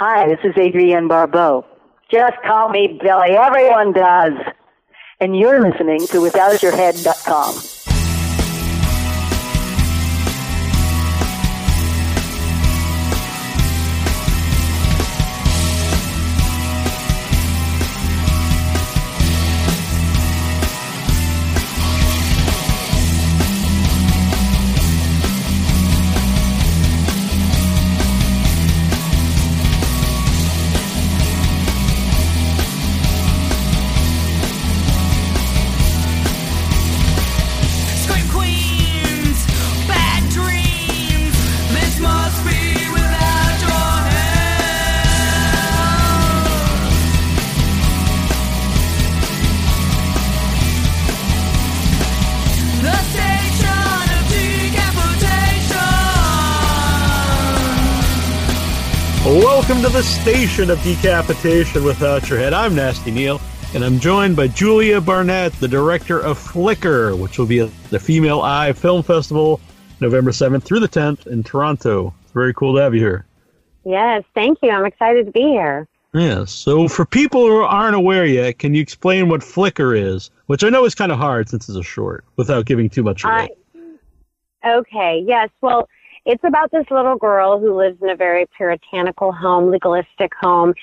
Hi, this is Adrienne Barbeau. Just call me Billy. Everyone does. And you're listening to WithoutYourHead.com. Welcome to the station of decapitation without your head. I'm Nasty Neil, and I'm joined by Julia Barnett, the director of Flicker, which will be at the Female Eye Film Festival November 7th through the 10th in Toronto. It's very cool to have you here. Yes, thank you. I'm excited to be here. Yeah, so for people who aren't aware yet, can you explain what Flicker is? Which I know is kind of hard since it's a short, without giving too much away. Uh, okay, yes. Well, it's about this little girl who lives in a very puritanical home, legalistic home,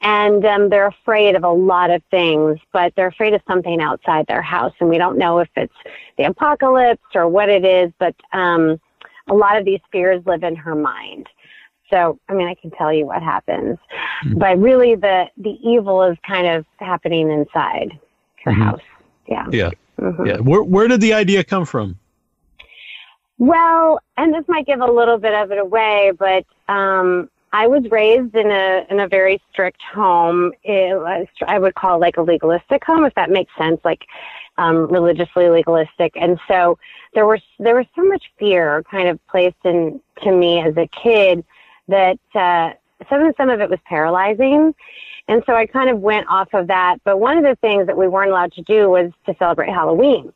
and um, they're afraid of a lot of things, but they're afraid of something outside their house, and we don't know if it's the apocalypse or what it is, but um, a lot of these fears live in her mind. So, I mean, I can tell you what happens, mm-hmm. but really, the the evil is kind of happening inside her mm-hmm. house. Yeah. Yeah. Mm-hmm. Yeah. Where where did the idea come from? Well, and this might give a little bit of it away, but um, I was raised in a in a very strict home. It was, I would call like a legalistic home, if that makes sense, like um, religiously legalistic. And so there was there was so much fear kind of placed in to me as a kid that uh, some some of it was paralyzing. And so I kind of went off of that. But one of the things that we weren't allowed to do was to celebrate Halloween.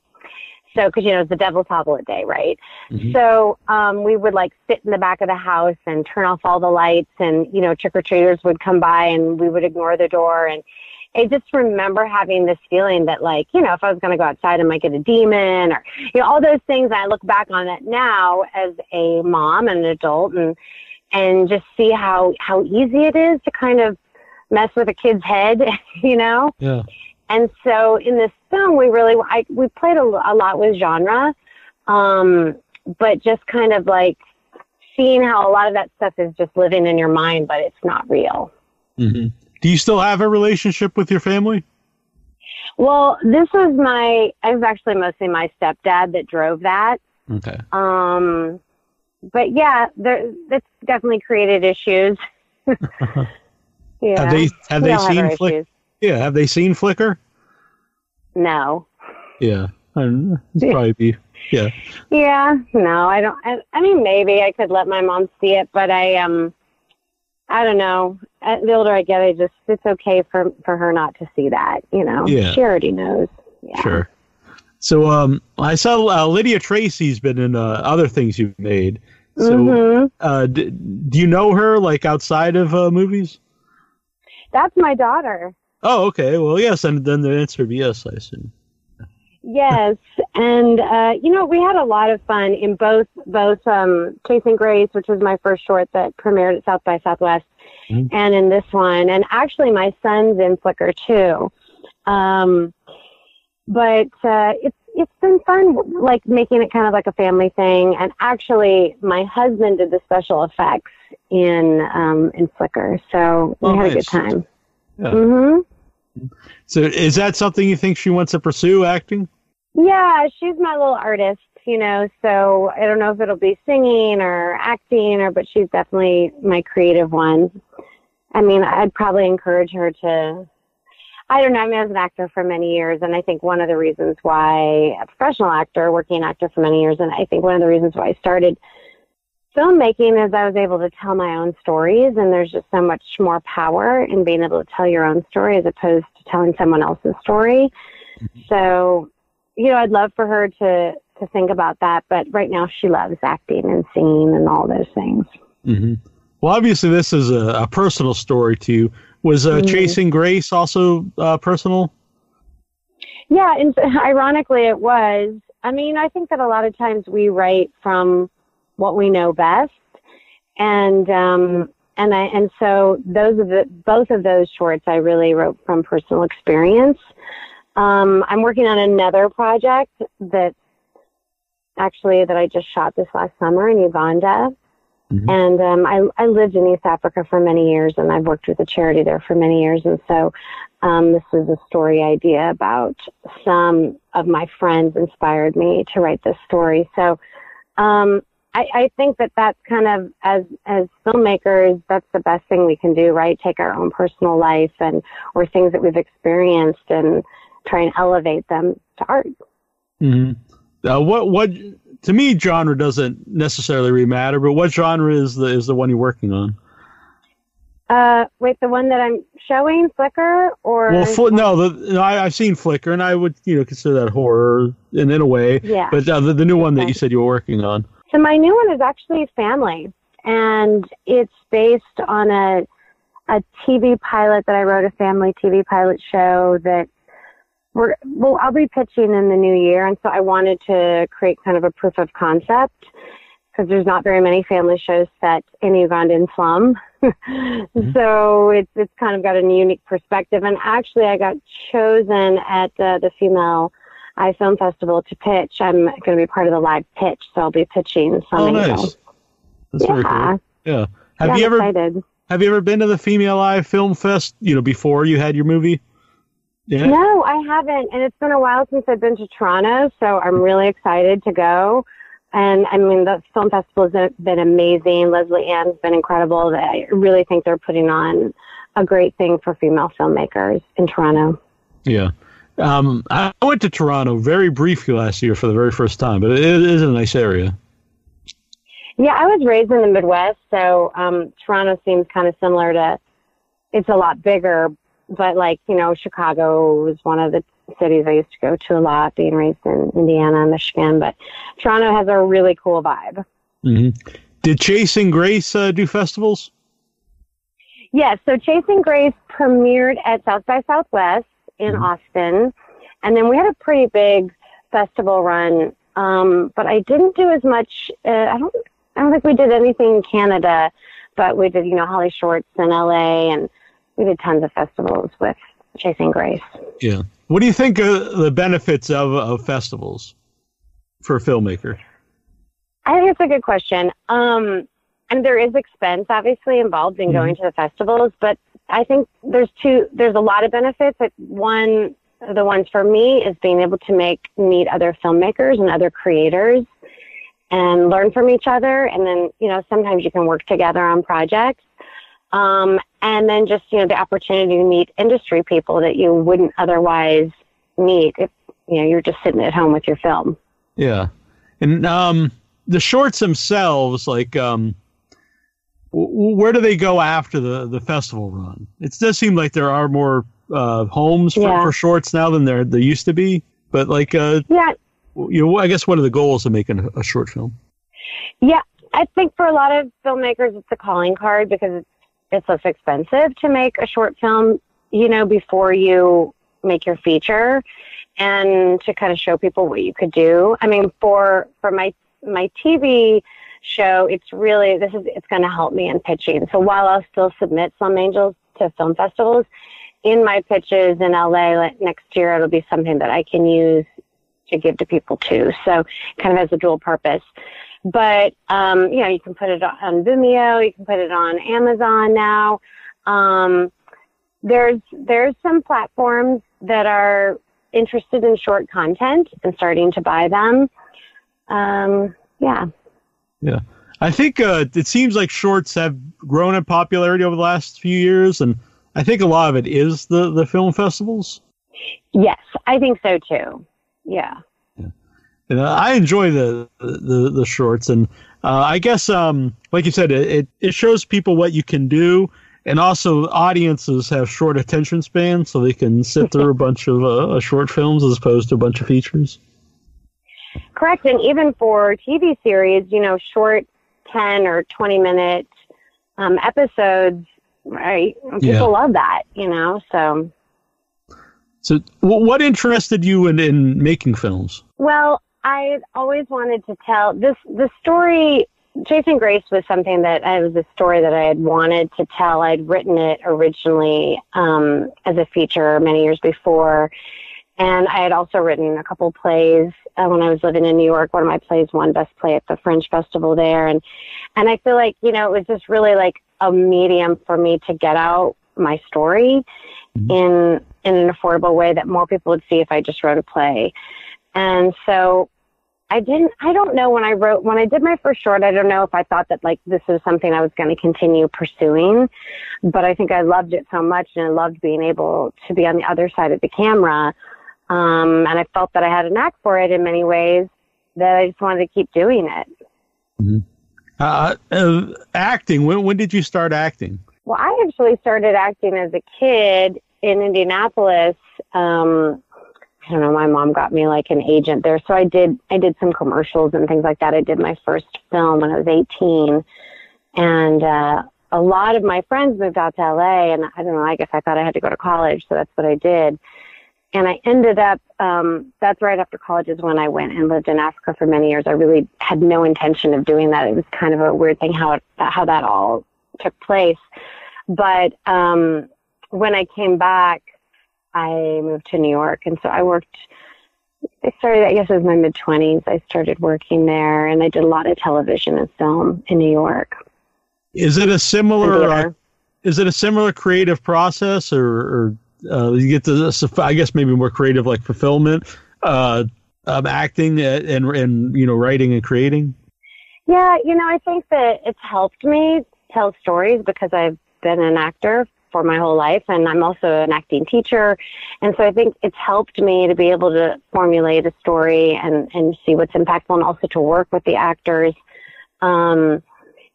So, because you know it's the devil's tablet day, right? Mm-hmm. So um, we would like sit in the back of the house and turn off all the lights, and you know trick or treaters would come by, and we would ignore the door. And I just remember having this feeling that, like, you know, if I was going to go outside, I might get a demon, or you know, all those things. I look back on it now as a mom and an adult, and and just see how how easy it is to kind of mess with a kid's head, you know? Yeah. And so in this film, we really I, we played a, a lot with genre, um, but just kind of like seeing how a lot of that stuff is just living in your mind, but it's not real. Mm-hmm. Do you still have a relationship with your family? Well, this was my. It was actually mostly my stepdad that drove that. Okay. Um, but yeah, there, that's definitely created issues. yeah. Have they have they seen Flick? Yeah, have they seen Flicker? No. Yeah, probably be. Yeah. Yeah, no, I don't. I, I mean, maybe I could let my mom see it, but I um, I don't know. The older I get, I just it's okay for for her not to see that. You know, yeah. she already knows. Yeah. Sure. So um, I saw uh, Lydia Tracy's been in uh, other things you've made. So mm-hmm. uh, d- do you know her like outside of uh, movies? That's my daughter. Oh, okay. Well, yes, and then the answer would be yes, I assume. Yes, and uh, you know we had a lot of fun in both both um, Chasing Grace, which was my first short that premiered at South by Southwest, mm-hmm. and in this one, and actually my son's in Flicker too. Um, but uh, it's it's been fun, like making it kind of like a family thing. And actually, my husband did the special effects in um, in Flicker, so we oh, had nice. a good time. Yeah. Mm-hmm. So, is that something you think she wants to pursue, acting? Yeah, she's my little artist, you know. So I don't know if it'll be singing or acting, or but she's definitely my creative one. I mean, I'd probably encourage her to I don't know. I mean, I was an actor for many years, and I think one of the reasons why a professional actor, working actor for many years, and I think one of the reasons why I started filmmaking is I was able to tell my own stories, and there's just so much more power in being able to tell your own story as opposed to telling someone else's story. Mm-hmm. So, you know, I'd love for her to to think about that, but right now she loves acting and singing and all those things. Mm-hmm. Well, obviously, this is a, a personal story to you. Was uh, mm-hmm. Chasing Grace also uh, personal? Yeah, and ironically, it was. I mean, I think that a lot of times we write from what we know best, and um, and I and so those of the both of those shorts I really wrote from personal experience. Um, I'm working on another project that actually that I just shot this last summer in Uganda. Mm-hmm. And um, I, I lived in East Africa for many years, and I've worked with a charity there for many years. And so, um, this is a story idea about some of my friends inspired me to write this story. So, um, I, I think that that's kind of as as filmmakers, that's the best thing we can do, right? Take our own personal life and or things that we've experienced and try and elevate them to art. Mm-hmm. Uh, what what to me genre doesn't necessarily really matter, but what genre is the is the one you're working on? Uh, wait, the one that I'm showing, Flicker, or well, fl- no, the, no, I, have seen Flicker, and I would you know consider that horror in in a way. Yeah. But uh, the, the new one that you said you were working on. So my new one is actually Family, and it's based on a a TV pilot that I wrote, a family TV pilot show that we're well i'll be pitching in the new year and so i wanted to create kind of a proof of concept because there's not very many family shows set in ugandan slum mm-hmm. so it's it's kind of got a unique perspective and actually i got chosen at uh, the female i film festival to pitch i'm going to be part of the live pitch so i'll be pitching some oh nice that's yeah. very cool yeah have yeah, you I'm ever excited. have you ever been to the female eye film fest you know before you had your movie yeah. No, I haven't, and it's been a while since I've been to Toronto, so I'm really excited to go. And I mean, the film festival has been amazing. Leslie Ann's been incredible. I really think they're putting on a great thing for female filmmakers in Toronto. Yeah. Um, I went to Toronto very briefly last year for the very first time, but it is a nice area. Yeah, I was raised in the Midwest, so um, Toronto seems kind of similar to. It's a lot bigger, but like you know, Chicago was one of the cities I used to go to a lot, being raised in Indiana and Michigan. But Toronto has a really cool vibe. Mm-hmm. Did Chasing Grace uh, do festivals? Yes. So Chasing Grace premiered at South by Southwest in mm-hmm. Austin, and then we had a pretty big festival run. Um, but I didn't do as much. Uh, I don't. I don't think we did anything in Canada, but we did, you know, Holly Shorts in LA and we did tons of festivals with Chasing Grace. Yeah. What do you think of the benefits of, of festivals for a filmmaker? I think it's a good question. Um, and there is expense obviously involved in mm-hmm. going to the festivals, but I think there's two, there's a lot of benefits. One, of the ones for me is being able to make, meet other filmmakers and other creators and learn from each other. And then, you know, sometimes you can work together on projects. Um, and then just, you know, the opportunity to meet industry people that you wouldn't otherwise meet if, you know, you're just sitting at home with your film. Yeah. And um, the shorts themselves, like, um, where do they go after the, the festival run? It does seem like there are more uh, homes for, yeah. for shorts now than there there used to be. But like, uh, yeah, you know, I guess what are the goals of making a, a short film? Yeah, I think for a lot of filmmakers, it's a calling card because it's it's less expensive to make a short film, you know, before you make your feature and to kind of show people what you could do. I mean, for for my my TV show, it's really this is it's going to help me in pitching. So while I'll still submit Slum Angels to film festivals, in my pitches in LA next year, it'll be something that I can use to give to people too. So kind of has a dual purpose. But um, you know, you can put it on Vimeo, you can put it on Amazon now. Um, there's there's some platforms that are interested in short content and starting to buy them. Um, yeah. Yeah. I think uh, it seems like shorts have grown in popularity over the last few years, and I think a lot of it is the, the film festivals. Yes, I think so too. Yeah. And uh, I enjoy the, the the shorts, and uh, I guess, um, like you said, it it shows people what you can do, and also audiences have short attention spans, so they can sit through a bunch of uh, short films as opposed to a bunch of features. Correct, and even for TV series, you know, short ten or twenty minute um, episodes, right? People Yeah. love that, you know. So, So, what interested you in, in making films? well, I always wanted to tell this. The story, Chasing Grace, was something that I was a story that I had wanted to tell. I'd written it originally um, as a feature many years before, and I had also written a couple plays uh, when I was living in New York. One of my plays won Best Play at the Fringe Festival there, and and I feel like you know it was just really like a medium for me to get out my story in in an affordable way that more people would see if I just wrote a play. And so I didn't I don't know when I wrote when I did my first short, I don't know if I thought that like this was something I was going to continue pursuing, but I think I loved it so much and I loved being able to be on the other side of the camera. Um, and I felt that I had a knack for it in many ways that I just wanted to keep doing it. Uh, uh, acting. When when did you start acting? Well, I actually started acting as a kid in Indianapolis. Um, I don't know. My mom got me like an agent there, so I did. I did some commercials and things like that. I did my first film when I was 18, and uh, a lot of my friends moved out to LA. And I don't know. I guess I thought I had to go to college, so that's what I did. And I ended up. Um, that's right after college is when I went and lived in Africa for many years. I really had no intention of doing that. It was kind of a weird thing how it, how that all took place. But um, when I came back, I moved to New York, and so I worked. I started, I guess, it was my mid twenties. I started working there, and I did a lot of television and film in New York. Is it a similar? Uh, is it a similar creative process, or, or uh, you get the? I guess maybe more creative, like fulfillment, uh, um, acting and, and and you know writing and creating. Yeah, you know, I think that it's helped me tell stories because I've been an actor for my whole life and I'm also an acting teacher. And so I think it's helped me to be able to formulate a story and, and see what's impactful and also to work with the actors. Um,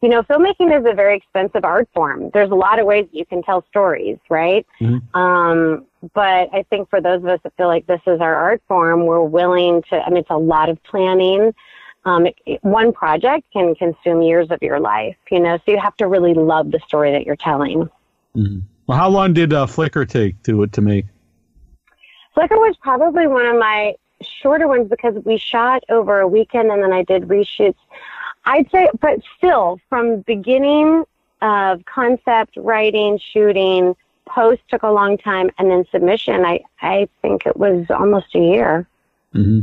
you know, filmmaking is a very expensive art form. There's a lot of ways you can tell stories, right? Mhm. Um, but I think for those of us that feel like this is our art form, we're willing to, I mean, it's a lot of planning um, it, it- one project can consume years of your life, you know, so you have to really love the story that you're telling. Well, how long did uh, Flicker take to to make? Flicker was probably one of my shorter ones because we shot over a weekend and then I did reshoots. I'd say, but still, from beginning of concept, writing, shooting, post took a long time, and then submission, I, I think it was almost a year. hmm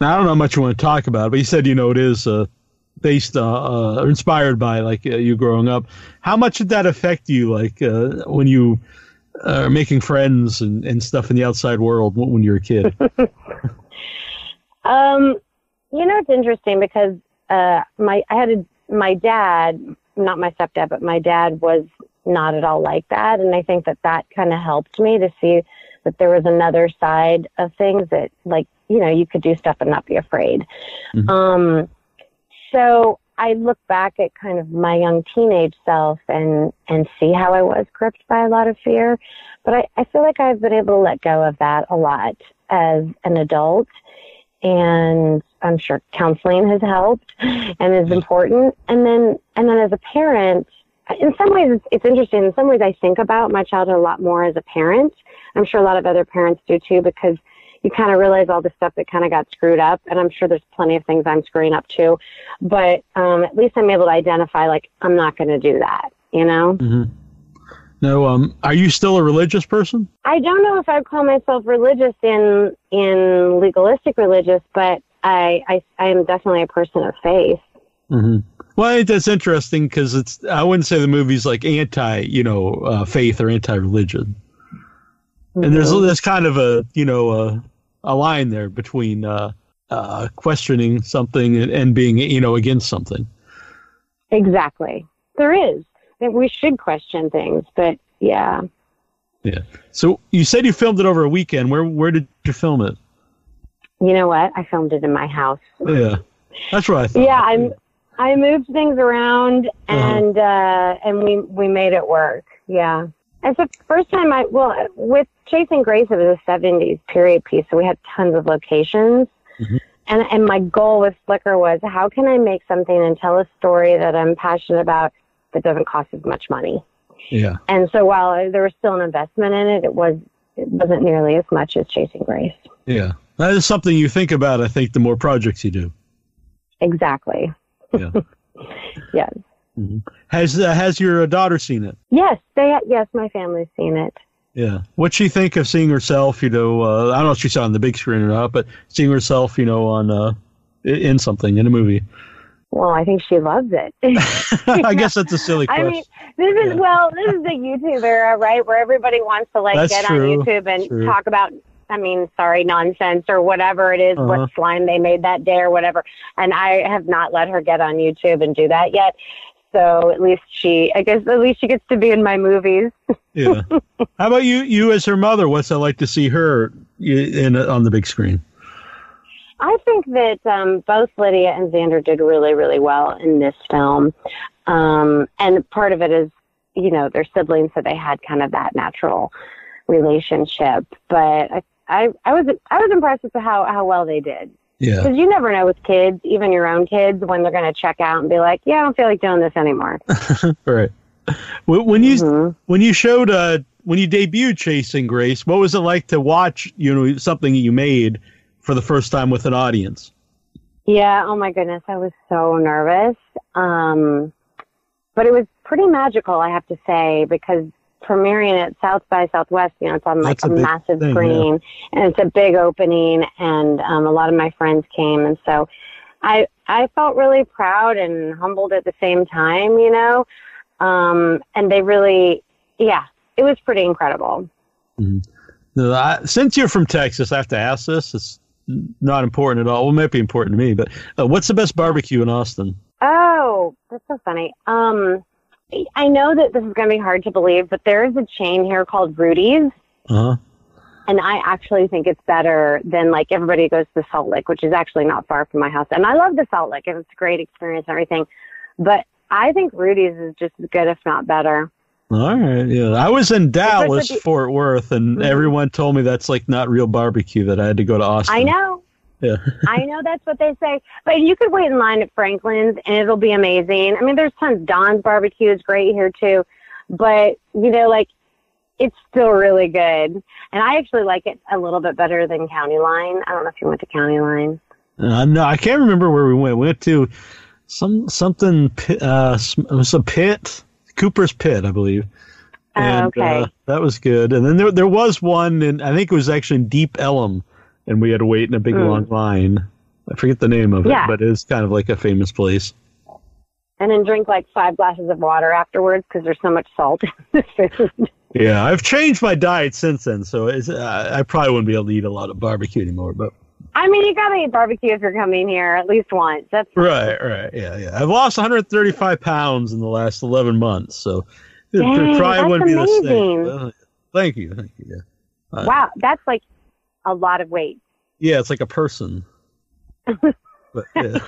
Now I don't know how much you want to talk about, but you said you know it is uh, based uh, uh, inspired by like uh, you growing up. How much did that affect you, like uh, when you uh, are making friends and, and stuff in the outside world when when you were a kid? Um, you know, it's interesting because uh, my I had a my dad, not my stepdad, but my dad was not at all like that, and I think that that kind of helped me to see that there was another side of things that, like, you know, you could do stuff and not be afraid. Mhm. Um, so I look back at kind of my young teenage self and and see how I was gripped by a lot of fear, but I, I feel like I've been able to let go of that a lot as an adult and I'm sure counseling has helped and is important. And then, and then as a parent, in some ways it's, it's interesting. In some ways I think about my childhood a lot more as a parent. I'm sure a lot of other parents do too because you kind of realize all the stuff that kind of got screwed up. And I'm sure there's plenty of things I'm screwing up too. But um, at least I'm able to identify like, I'm not going to do that, you know? hmm No, um, are you still a religious person? I don't know if I'd call myself religious in in legalistic religious, but I I, I am definitely a person of faith. hmm Well, that's interesting because it's. I wouldn't say the movie's like anti, you know, uh, faith or anti-religion. And there's Mhm. there's kind of a you know a, a line there between uh, uh, questioning something and, and being you know against something. exactly there is. Think we should question things, but yeah, Yeah. So you said you filmed it over a weekend. Where where did you film it? you know what? I filmed it in my house. Yeah, that's right. Yeah, I'm. I moved things around Uh-huh. and uh, and we we made it work. Yeah. It's the first time I well with Chasing Grace it was a '70s period piece, so we had tons of locations. Mhm. And and my goal with Flicker was how can I make something and tell a story that I'm passionate about that doesn't cost as much money. Yeah. And so while there was still an investment in it, it was it wasn't nearly as much as Chasing Grace. Yeah. That is something you think about, I think, the more projects you do. Exactly. Yeah. Yes. has uh, has your daughter seen it? Yes, they yes, my family's seen it. Yeah. What'd she think of seeing herself, you know, uh, I don't know if she saw it on the big screen or not, but seeing herself, you know, on uh, in something, in a movie. Well, I think she loves it. I guess that's a silly question. I mean, this is Yeah. well, this is the YouTube era, right? Where everybody wants to like That's get true. on YouTube and True. talk about, I mean, sorry, nonsense or whatever it is, Uh-huh. what slime they made that day or whatever. And I have not let her get on YouTube and do that yet. So at least she, I guess, at least she gets to be in my movies. yeah. How about you? You as her mother, what's it like to see her in on the big screen? I think that um, both Lydia and Xander did really, really well in this film. Um, and part of it is, you know, they're siblings, so they had kind of that natural relationship. But I, I, I was, I was impressed with how how well they did. Yeah. Because you never know with kids, even your own kids, when they're going to check out and be like, "Yeah, I don't feel like doing this anymore." Right. When you Mhm. when you showed uh when you debuted Chasing Grace, what was it like to watch you know something you made for the first time with an audience? Yeah, oh my goodness, I was so nervous. Um, but it was pretty magical, I have to say, because premiering at South by Southwest, you know, it's on like That's a a, massive thing, screen and it's a big opening and um, a lot of my friends came and so I I felt really proud and humbled at the same time, you know. Um, and they really yeah, it was pretty incredible. I, since you're from Texas, I have to ask this. It's not important at all. Well, it might be important to me, but uh, what's the best barbecue in Austin? Oh, that's so funny. Um, I know that this is going to be hard to believe, but there is a chain here called Rudy's, Uh huh. and I actually think it's better than like everybody goes to Salt Lick, which is actually not far from my house. And I love the Salt Lick, and it's a great experience and everything. But I think Rudy's is just as good, if not better. All right. Yeah, I was in Dallas, Fort Worth, and Mhm. everyone told me that's like not real barbecue. That I had to go to Austin. I know. Yeah. I know that's what they say. But you could wait in line at Franklin's and it'll be amazing. I mean, there's tons. Don's barbecue is great here too. But, you know, like, it's still really good. And I actually like it a little bit better than County Line. I don't know if you went to County Line. Uh, no, I can't remember where we went. We went to some something. Uh, it was a pit, Cooper's Pit, I believe. Oh, And, okay. uh, that was good. And then there there was one, and I think it was actually in Deep Ellum, and we had to wait in a big Mm. long line. I forget the name of it, Yeah. but it's kind of like a famous place. And then drink like five glasses of water afterwards because there's so much salt in the food. Yeah, I've changed my diet since then, so it's, uh, I probably wouldn't be able to eat a lot of barbecue anymore. But I mean, you got to eat barbecue if you're coming here at least once. That's right, right, yeah, yeah. I've lost 135 pounds in the last 11 months, so it Dang, probably that's wouldn't be the same. amazing. Thank you, thank you. Yeah, Uh, wow. That's like a lot of weight. yeah, it's like a person. but, yeah.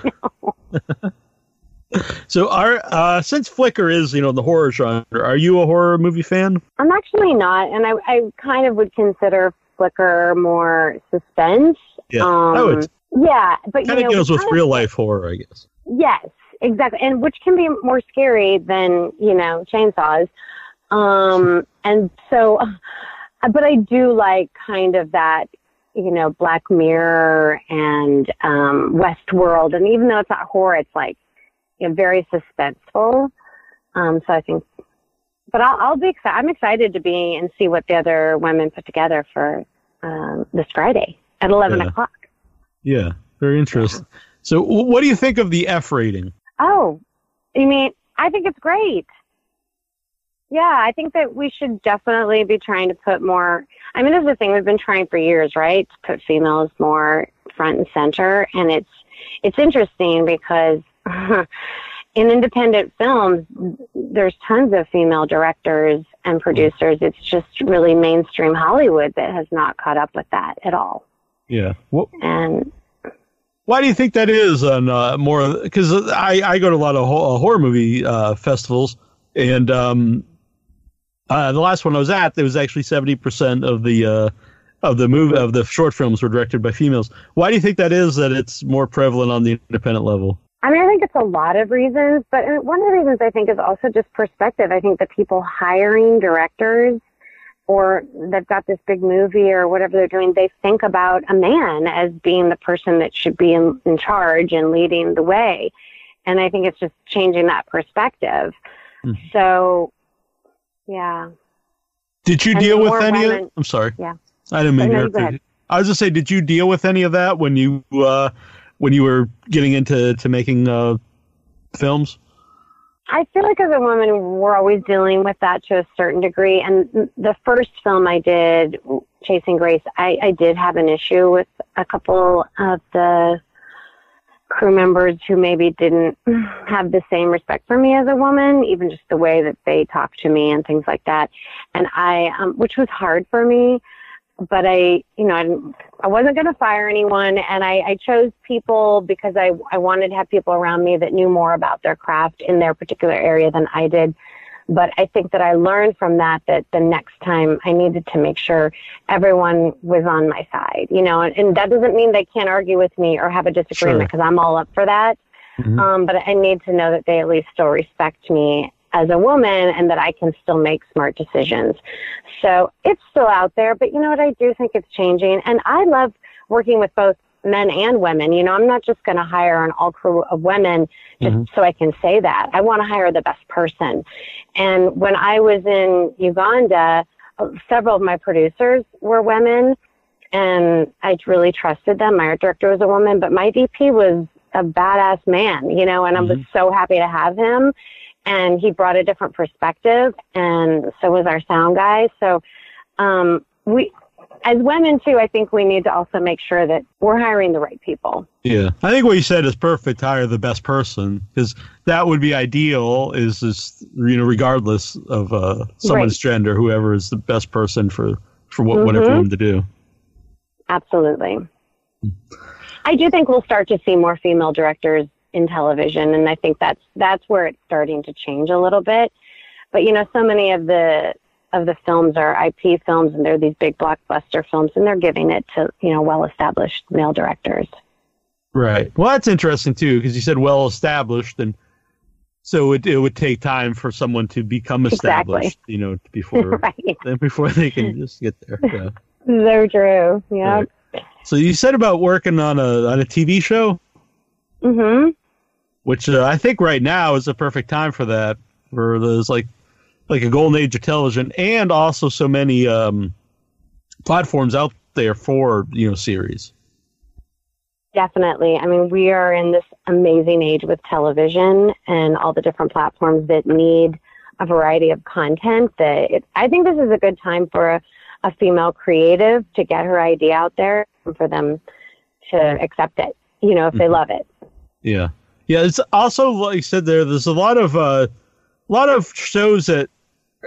so, are uh, since Flicker is you know the horror genre, are you a horror movie fan? I'm actually not, and I, I kind of would consider Flicker more suspense. Yeah, um, I would. Yeah, but Kind you of know, deals with kind of- real life horror, I guess. Yes, exactly, and which can be more scary than you know chainsaws. Um, and so, but I do like kind of that, you know, Black Mirror and um, Westworld, and even though it's not horror, it's like you know, very suspenseful. Um, so I think, but I'll, I'll be excited. I'm excited to be and see what the other women put together for um, this Friday at 11 Yeah. o'clock. Yeah, very interesting. So, what do you think of the F rating? Oh, you mean, I think it's great. Yeah, I think that we should definitely be trying to put more. I mean, this is the thing we've been trying for years, right? To put females more front and center, and it's it's interesting because in independent films, there's tons of female directors and mm-hmm. producers. It's just really mainstream Hollywood that has not caught up with that at all. Yeah. What, And why do you think that is on uh, more? Because I, I go to a lot of ho- horror movie uh, festivals, and um, uh, the last one I was at, there was actually seventy percent of the uh, of the movie of the short films were directed by females. Why do you think that is? That it's more prevalent on the independent level? I mean, I think it's a lot of reasons, but uh, one of the reasons I think is also just perspective. I think the people hiring directors or they've got this big movie or whatever they're doing, they think about a man as being the person that should be in, in charge and leading the way. And I think it's just changing that perspective. Mm-hmm. So, yeah. Did you and deal with any women, of I'm sorry. Yeah. I didn't mean to. I was just say, did you deal with any of that when you uh, when you were getting into to making uh, films? I feel like as a woman, we're always dealing with that to a certain degree. And the first film I did, Chasing Grace, I, I did have an issue with a couple of the crew members who maybe didn't have the same respect for me as a woman, even just the way that they talked to me and things like that. And I, um, which was hard for me but I, you know, I, I wasn't going to fire anyone, and I, I chose people because I, I wanted to have people around me that knew more about their craft in their particular area than I did. But I think that I learned from that that the next time I needed to make sure everyone was on my side, you know, and, and that doesn't mean they can't argue with me or have a disagreement because sure. I'm all up for that. Mm-hmm. Um, but I need to know that they at least still respect me as a woman and that I can still make smart decisions. So it's still out there, but you know what? I do think it's changing. And I love working with both men and women. You know, I'm not just going to hire an all crew of women just mm-hmm. so I can say that. I want to hire the best person. And when I was in Uganda, several of my producers were women and I really trusted them. My art director was a woman, but my DP was a badass man, you know, and mm-hmm. I was so happy to have him and he brought a different perspective, and so was our sound guy. So um, we, as women too, I think we need to also make sure that we're hiring the right people. Yeah, I think what you said is perfect. Hire the best person because that would be ideal. Is just you know regardless of uh, someone's right. gender, whoever is the best person for for what mm-hmm. whatever them to do. Absolutely. I do think we'll start to see more female directors in television, and I think that's that's where it's starting to change a little bit. But you know, so many of the of the films are IP films, and they're these big blockbuster films, and they're giving it to you know well established male directors. Right. Well, that's interesting too, because you said well established, and so it it would take time for someone to become established, exactly. you know, before right. before they can just get there. Yeah. So true. Yeah. Right. So you said about working on a on a TV show. Mm-hmm which uh, I think right now is a perfect time for that. For those like like a golden age of television, and also so many um, platforms out there for you know series. Definitely. I mean, we are in this amazing age with television and all the different platforms that need a variety of content. That it, I think this is a good time for a, a female creative to get her idea out there and for them to accept it. You know, if they mm-hmm. love it. Yeah. Yeah, it's also like you said there. There's a lot of uh, a lot of shows that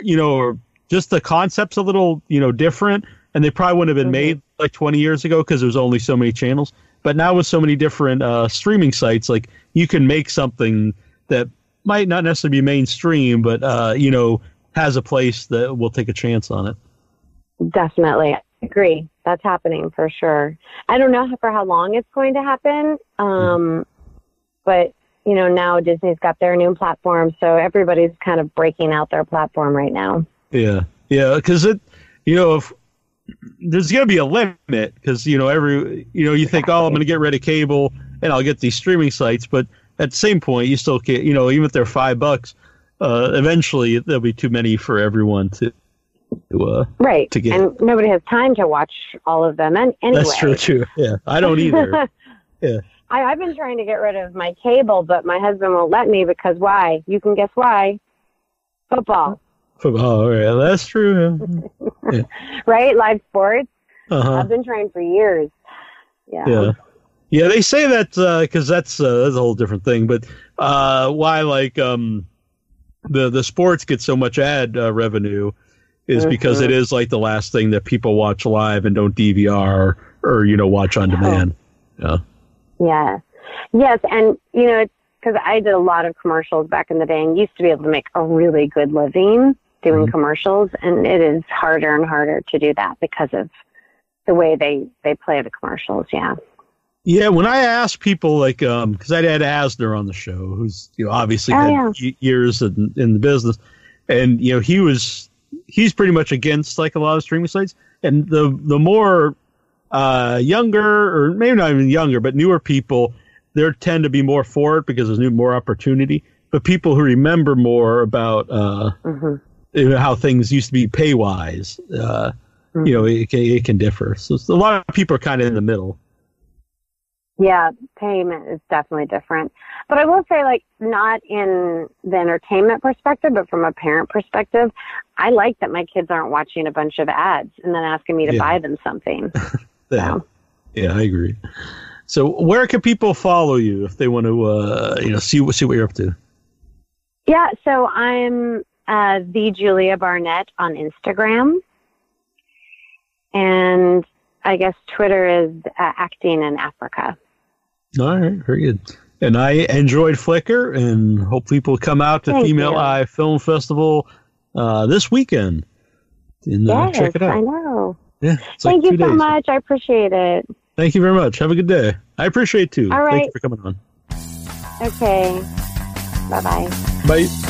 you know are just the concept's a little you know different, and they probably wouldn't have been mm-hmm. made like 20 years ago because there's only so many channels. But now with so many different uh, streaming sites, like you can make something that might not necessarily be mainstream, but uh, you know has a place that will take a chance on it. Definitely, I agree. That's happening for sure. I don't know for how long it's going to happen. Um, but you know now Disney's got their new platform, so everybody's kind of breaking out their platform right now. Yeah, yeah, because it, you know, if there's going to be a limit because you know every you know you think oh I'm going to get rid of cable and I'll get these streaming sites, but at the same point you still can't you know even if they're five bucks, uh, eventually there'll be too many for everyone to. To, uh, right, to get. and nobody has time to watch all of them. And anyway, that's true too. Yeah, I don't either. yeah, I, I've been trying to get rid of my cable, but my husband won't let me because why? You can guess why? Football. Football, yeah, that's true. Yeah. right, live sports. Uh-huh. I've been trying for years. Yeah. Yeah. Yeah, they say that because uh, that's uh, that's a whole different thing. But uh, why like um, the the sports get so much ad uh, revenue is mm-hmm. because it is like the last thing that people watch live and don't DVR or, or you know watch on demand. Yeah. Yeah. Yes. And, you know, because I did a lot of commercials back in the day and used to be able to make a really good living doing mm-hmm. commercials. And it is harder and harder to do that because of the way they, they play the commercials. Yeah. Yeah, when I ask people, like, um, because I had Asner on the show, who's you know obviously Oh, had yeah. years in, in the business, and you know he was he's pretty much against like a lot of streaming sites, and the the more uh, younger or maybe not even younger, but newer people, there tend to be more for it because there's new more opportunity. But people who remember more about uh, hmm how things used to be pay wise, uh, you know, it can, it can differ. So a lot of people are kind of in the middle. Yeah, payment is definitely different. But I will say, like, not in the entertainment perspective, but from a parent perspective, I like that my kids aren't watching a bunch of ads and then asking me to Yeah. buy them something. Yeah, yeah, I agree. So, where can people follow you if they want to, uh, you know, see what see what you're up to? Yeah, so I'm uh, the Julia Barnett on Instagram. And I guess Twitter is uh, acting in Africa. All right, very good. And I enjoyed Flicker, and hope people come out to Thank Female you. Eye Film Festival uh, this weekend. And uh, yes, check it out. I know. Yeah, Thank like you so days. much. I appreciate it. Thank you very much. Have a good day. I appreciate too. All Thank you for coming on. Okay. Bye bye bye.